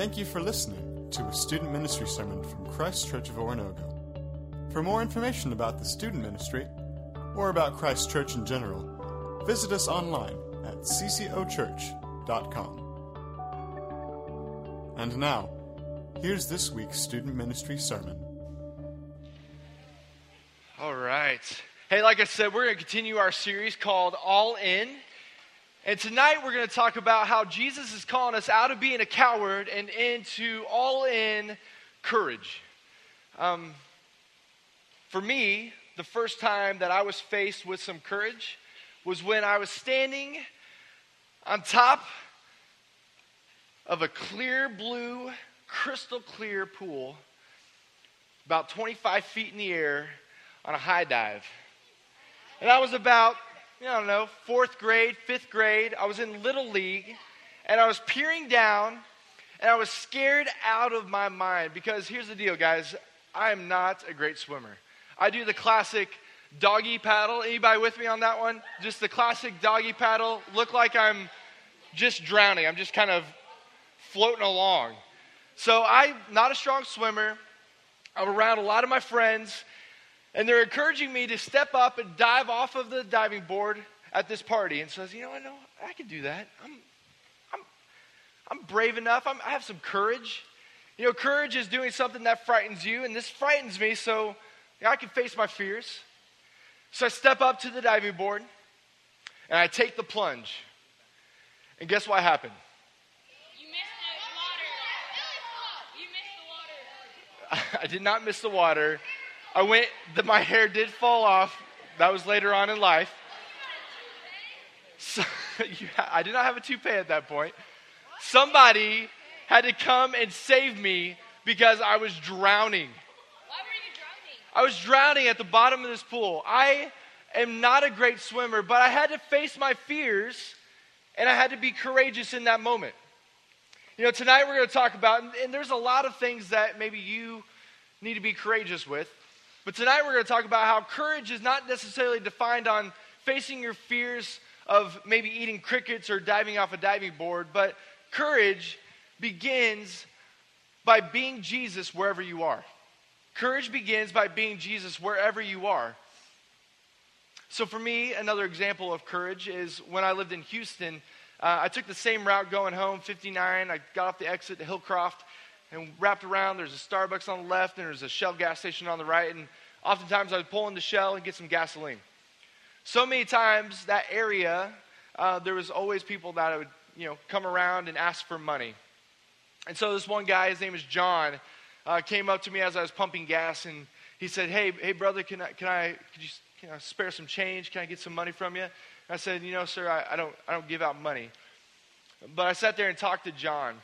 Thank you for listening to a student ministry sermon from Christ Church of Oronogo. For more information about the student ministry, or about Christ Church in general, visit us online at ccochurch.com. And now, here's this week's student ministry sermon. All right. Hey, like I said, we're going to continue our series called All In. And tonight we're going to talk about how Jesus is calling us out of being a coward and into all in courage. Um, for me, the first time that I was faced with some courage was when I was standing on top of a clear blue, crystal clear pool, about 25 feet in the air on a high dive. And I was about I don't know, fourth grade, fifth grade. I was in Little League, and I was peering down, and I was scared out of my mind because here's the deal, guys. I am not a great swimmer. I do the classic doggy paddle. Anybody with me on that one? Just the classic doggy paddle. Look like I'm just drowning. I'm just kind of floating along. So I'm not a strong swimmer. I'm around a lot of my friends, and they're encouraging me to step up and dive off of the diving board at this party. And says, you know, I know I can do that. I'm, I'm, I'm brave enough. I'm, I have some courage. You know, courage is doing something that frightens you, and this frightens me, so you know, I can face my fears. So I step up to the diving board, and I take the plunge. And guess what happened? You missed the water. You missed the water. I did not miss the water. I went, the, my hair did fall off. That was later on in life. So, you, I did not have a toupee at that point. Somebody had to come and save me because I was drowning. Why were you drowning? I was drowning at the bottom of this pool. I am not a great swimmer, but I had to face my fears and I had to be courageous in that moment. You know, tonight we're going to talk about, and, and there's a lot of things that maybe you need to be courageous with. But tonight we're going to talk about how courage is not necessarily defined on facing your fears of maybe eating crickets or diving off a diving board, but courage begins by being Jesus wherever you are. Courage begins by being Jesus wherever you are. So, for me, another example of courage is when I lived in Houston. Uh, I took the same route going home, 59. I got off the exit to Hillcroft, and wrapped around. There's a Starbucks on the left, and there's a Shell gas station on the right. And oftentimes I would pull into Shell and get some gasoline. So many times that area, uh, there was always people that would, you know, come around and ask for money. And so this one guy, his name is John, uh, came up to me as I was pumping gas, and he said, "Hey, hey, brother, can I, can I, could you, can I spare some change? Can I get some money from you?" And I said, "You know, sir, I, I don't, I don't give out money." But I sat there and talked to John.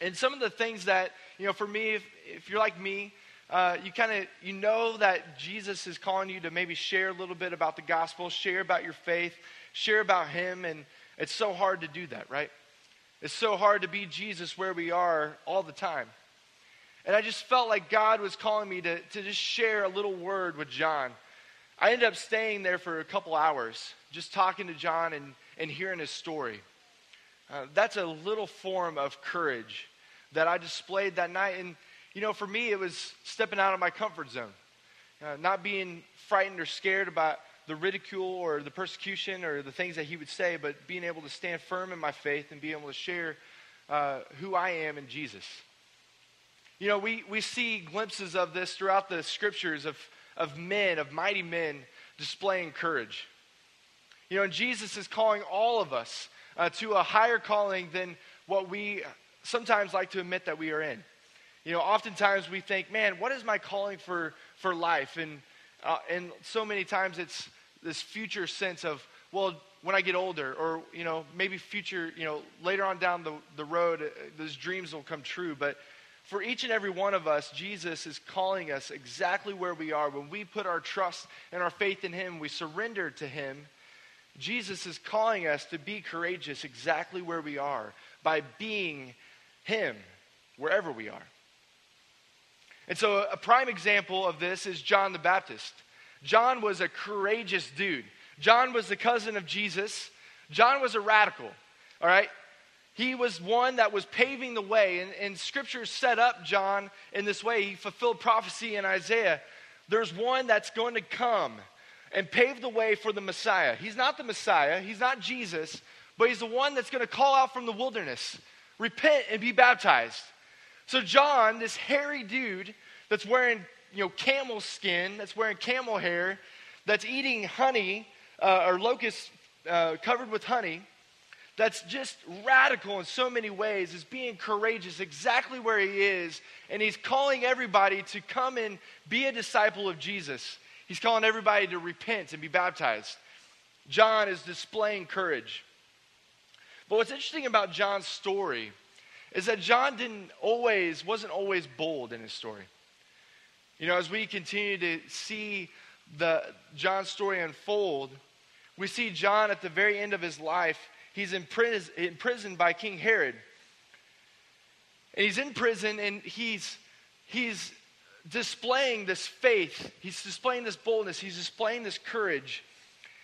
And some of the things that, you know, for me, if, if you're like me, uh, you kind of you know that jesus is calling you to maybe share a little bit about the gospel share about your faith share about him and it's so hard to do that right? It's so hard to be jesus where we are all the time. And i just felt like god was calling me to, to just share a little word with john. I ended up staying there for a couple hours just talking to john and, and hearing his story uh, that's a little form of courage that I displayed that night. And, you know, for me, it was stepping out of my comfort zone, uh, not being frightened or scared about the ridicule or the persecution or the things that he would say, but being able to stand firm in my faith and being able to share uh, who I am in Jesus. You know, we, we see glimpses of this throughout the scriptures of, of men, of mighty men displaying courage. You know, and Jesus is calling all of us uh, to a higher calling than what we sometimes like to admit that we are in. You know, oftentimes we think, man, what is my calling for, for life? And, uh, and so many times it's this future sense of, well, when I get older, or, you know, maybe future, you know, later on down the, the road, uh, those dreams will come true. But for each and every one of us, Jesus is calling us exactly where we are. When we put our trust and our faith in Him, we surrender to Him. Jesus is calling us to be courageous exactly where we are by being Him wherever we are. And so, a prime example of this is John the Baptist. John was a courageous dude. John was the cousin of Jesus. John was a radical, all right? He was one that was paving the way, and, and scripture set up John in this way. He fulfilled prophecy in Isaiah. There's one that's going to come and pave the way for the Messiah. He's not the Messiah, he's not Jesus, but he's the one that's going to call out from the wilderness, repent and be baptized. So, John, this hairy dude that's wearing you know, camel skin, that's wearing camel hair, that's eating honey uh, or locusts uh, covered with honey, that's just radical in so many ways, is being courageous exactly where he is, and he's calling everybody to come and be a disciple of Jesus. He's calling everybody to repent and be baptized. John is displaying courage. But what's interesting about John's story is that John didn't always, wasn't always bold in his story. You know, as we continue to see the John's story unfold, we see John at the very end of his life he's in imprisoned by King Herod. And he's in prison and he's, he's displaying this faith. He's displaying this boldness. He's displaying this courage.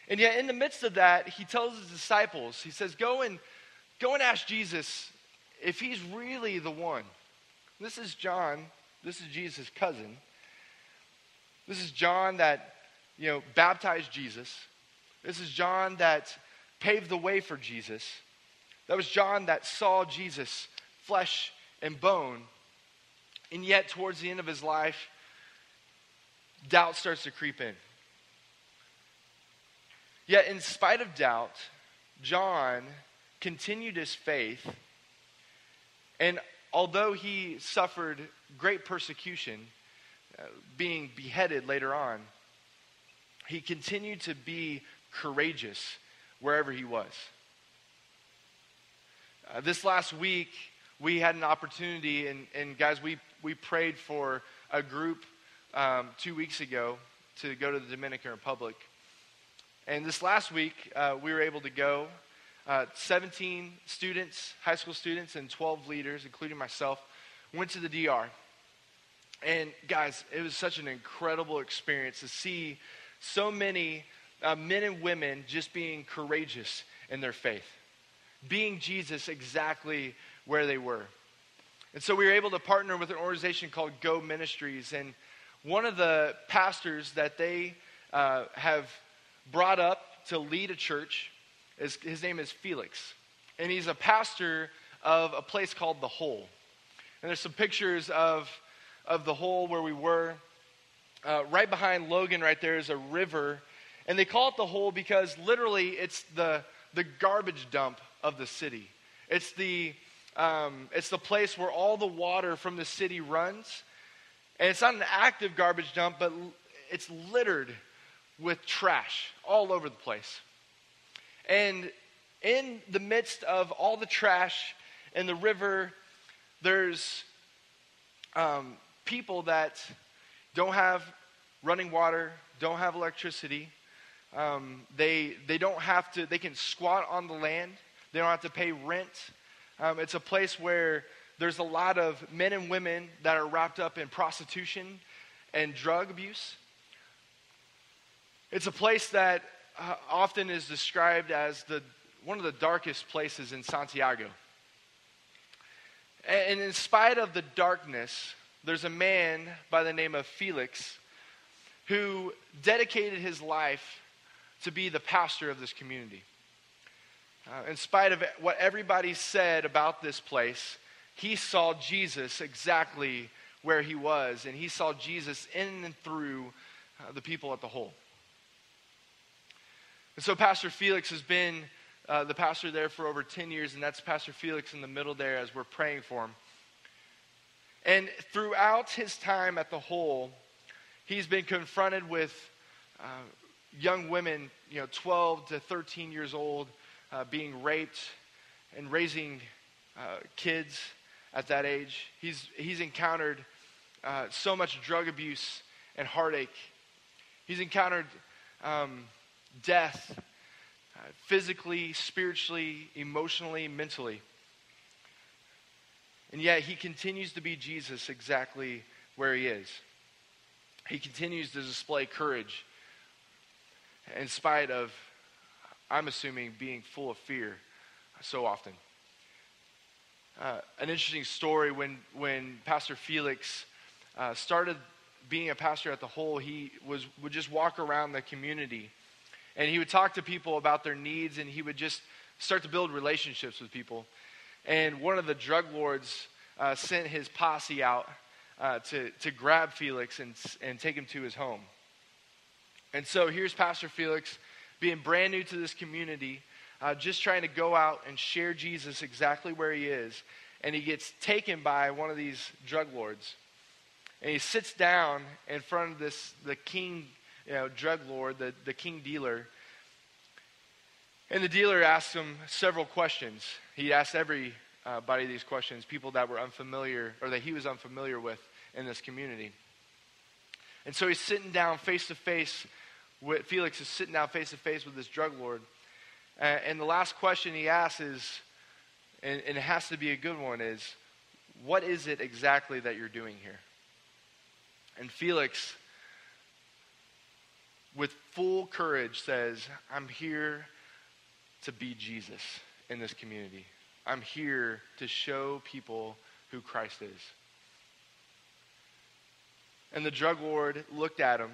And yet, in the midst of that, he tells his disciples, he says, Go and, go and ask Jesus if he's really the one. This is John. This is Jesus' cousin. This is John that, you know, baptized Jesus. This is John that paved the way for Jesus. That was John that saw Jesus, flesh and bone. And yet, towards the end of his life, doubt starts to creep in. Yet, in spite of doubt, John continued his faith. And although he suffered great persecution, uh, being beheaded later on, he continued to be courageous wherever he was. Uh, this last week, we had an opportunity, and, and guys, we, we prayed for a group um, two weeks ago to go to the Dominican Republic. And this last week, uh, we were able to go. Uh, 17 students, high school students, and 12 leaders, including myself, went to the DR. And guys, it was such an incredible experience to see so many uh, men and women just being courageous in their faith, being Jesus exactly where they were. And so we were able to partner with an organization called Go Ministries. And one of the pastors that they uh, have brought up to lead a church, is, his name is Felix. And he's a pastor of a place called The Hole. And there's some pictures of, of The Hole where we were. Uh, right behind Logan, right there, is a river and they call it the hole because literally it's the, the garbage dump of the city. It's the, um, it's the place where all the water from the city runs. And it's not an active garbage dump, but it's littered with trash all over the place. And in the midst of all the trash in the river, there's um, people that don't have running water, don't have electricity, um, they, they don't have to, they can squat on the land. They don't have to pay rent. Um, it's a place where there's a lot of men and women that are wrapped up in prostitution and drug abuse. It's a place that uh, often is described as the, one of the darkest places in Santiago. And in spite of the darkness, there's a man by the name of Felix who dedicated his life to be the pastor of this community. Uh, in spite of what everybody said about this place, he saw Jesus exactly where he was, and he saw Jesus in and through uh, the people at the hole. And so, Pastor Felix has been uh, the pastor there for over 10 years, and that's Pastor Felix in the middle there as we're praying for him. And throughout his time at the hole, he's been confronted with uh, young women, you know, 12 to 13 years old, uh, being raped and raising uh, kids at that age. He's, he's encountered uh, so much drug abuse and heartache. He's encountered um, death uh, physically, spiritually, emotionally, mentally. And yet he continues to be Jesus exactly where he is. He continues to display courage in spite of, I'm assuming, being full of fear so often. uh, an interesting story when, when Pastor Felix uh, started being a pastor at the Hole. He was, would just walk around the community and he would talk to people about their needs and he would just start to build relationships with people. And one of the drug lords uh, sent his posse out uh, to, to grab Felix and, and take him to his home. And so here's Pastor Felix being brand new to this community, uh, just trying to go out and share Jesus exactly where he is. And he gets taken by one of these drug lords. And he sits down in front of this, the king, you know, drug lord, the, the king dealer. And the dealer asks him several questions. He asked everybody these questions, people that were unfamiliar, or that he was unfamiliar with in this community. And so he's sitting down face to face Felix is sitting down face to face with this drug lord. And the last question he asks is, and it has to be a good one, is, what is it exactly that you're doing here? And Felix, with full courage, says, I'm here to be Jesus in this community. I'm here to show people who Christ is. And the drug lord looked at him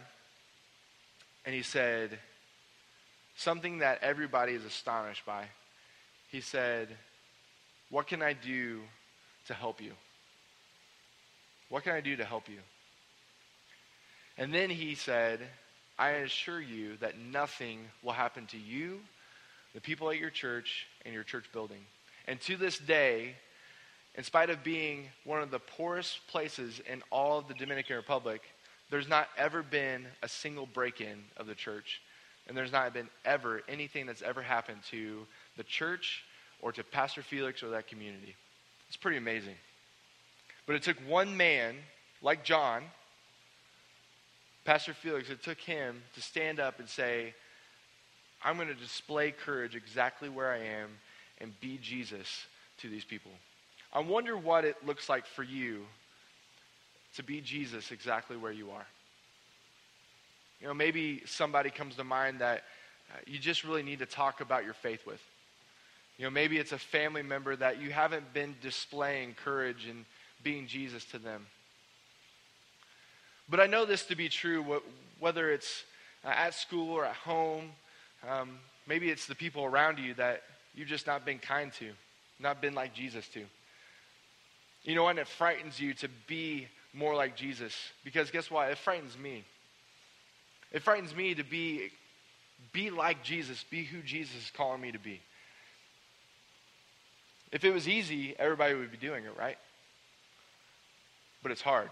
and he said something that everybody is astonished by. He said, What can I do to help you? What can I do to help you? And then he said, I assure you that nothing will happen to you, the people at your church, and your church building. And to this day, in spite of being one of the poorest places in all of the Dominican Republic, there's not ever been a single break in of the church. And there's not been ever anything that's ever happened to the church or to Pastor Felix or that community. It's pretty amazing. But it took one man, like John, Pastor Felix, it took him to stand up and say, I'm going to display courage exactly where I am and be Jesus to these people. I wonder what it looks like for you to be Jesus exactly where you are. You know, maybe somebody comes to mind that uh, you just really need to talk about your faith with. You know, maybe it's a family member that you haven't been displaying courage and being Jesus to them. But I know this to be true, whether it's uh, at school or at home. Um, maybe it's the people around you that you've just not been kind to, not been like Jesus to. You know, and it frightens you to be more like Jesus. Because guess what? It frightens me. It frightens me to be, be like Jesus, be who Jesus is calling me to be. If it was easy, everybody would be doing it, right? But it's hard.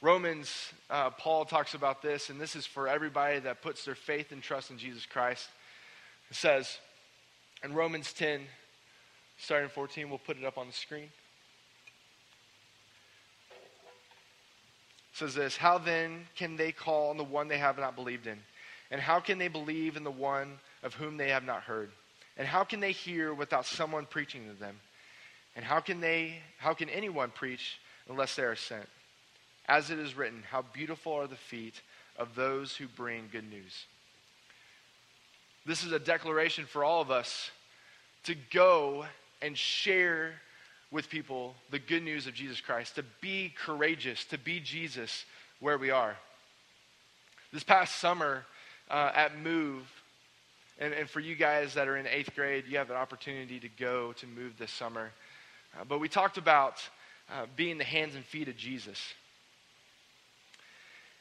Romans, uh, Paul talks about this, and this is for everybody that puts their faith and trust in Jesus Christ. It says in Romans 10, starting 14, we'll put it up on the screen. Says this How then can they call on the one they have not believed in? And how can they believe in the one of whom they have not heard? And how can they hear without someone preaching to them? And how can they how can anyone preach unless they are sent? As it is written, how beautiful are the feet of those who bring good news. This is a declaration for all of us to go and share with people the good news of Jesus Christ, to be courageous, to be Jesus where we are. This past summer uh, at Move, and, and, for you guys that are in eighth grade, you have an opportunity to go to Move this summer. Uh, but we talked about uh, being the hands and feet of Jesus.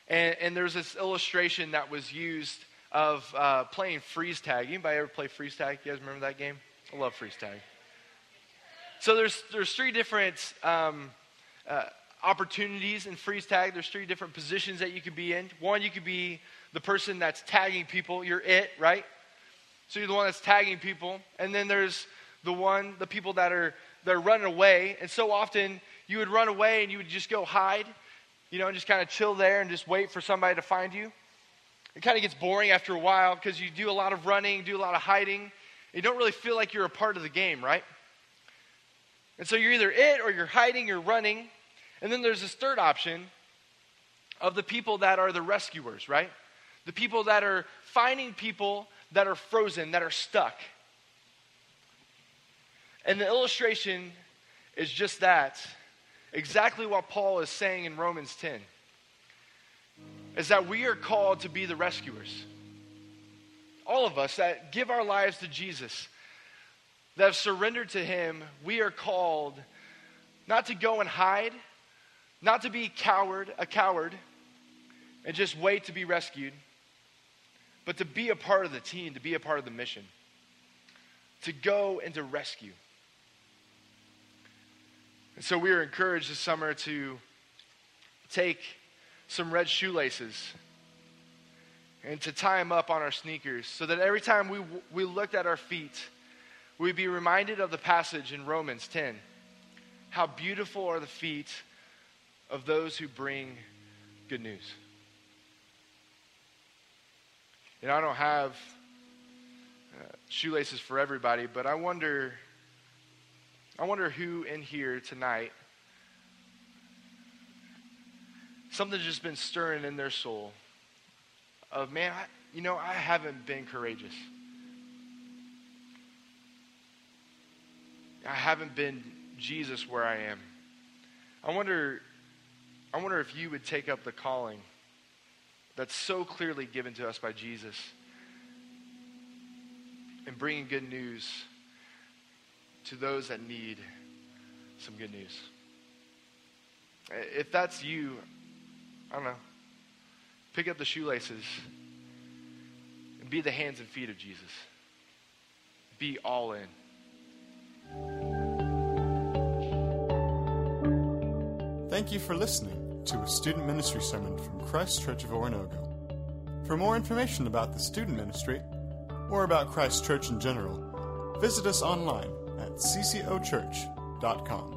And, and there's this illustration that was used of uh, playing freeze tag. Anybody ever play freeze tag? You guys remember that game? I love freeze tag. So there's, there's three different um, uh, opportunities in freeze tag. There's three different positions that you could be in. One, you could be the person that's tagging people. You're it, right? So you're the one that's tagging people. And then there's the one, the people that are they're running away. And so often you would run away and you would just go hide, you know, and just kind of chill there and just wait for somebody to find you. It kind of gets boring after a while because you do a lot of running, do a lot of hiding. You don't really feel like you're a part of the game, right? And so you're either it or you're hiding, you're running. And then there's this third option of the people that are the rescuers, right? The people that are finding people that are frozen, that are stuck. And the illustration is just that exactly what Paul is saying in Romans 10 is that we are called to be the rescuers. All of us that give our lives to Jesus, that have surrendered to Him, we are called not to go and hide, not to be coward, a coward, and just wait to be rescued, but to be a part of the team, to be a part of the mission, to go and to rescue. And so we are encouraged this summer to take some red shoelaces and to tie them up on our sneakers so that every time we, we looked at our feet, we'd be reminded of the passage in Romans 10. How beautiful are the feet of those who bring good news. And I don't have uh, shoelaces for everybody, but I wonder I wonder who in here tonight, something's just been stirring in their soul of, man, I, you know, I haven't been courageous. I haven't been Jesus where I am. I wonder, I wonder if you would take up the calling that's so clearly given to us by Jesus and bringing good news to those that need some good news. If that's you, I don't know, pick up the shoelaces and be the hands and feet of Jesus. Be all in. Thank you for listening to a student ministry sermon from Christ Church of Oronogo. For more information about the student ministry or about Christ Church in general, visit us online at ccochurch.com.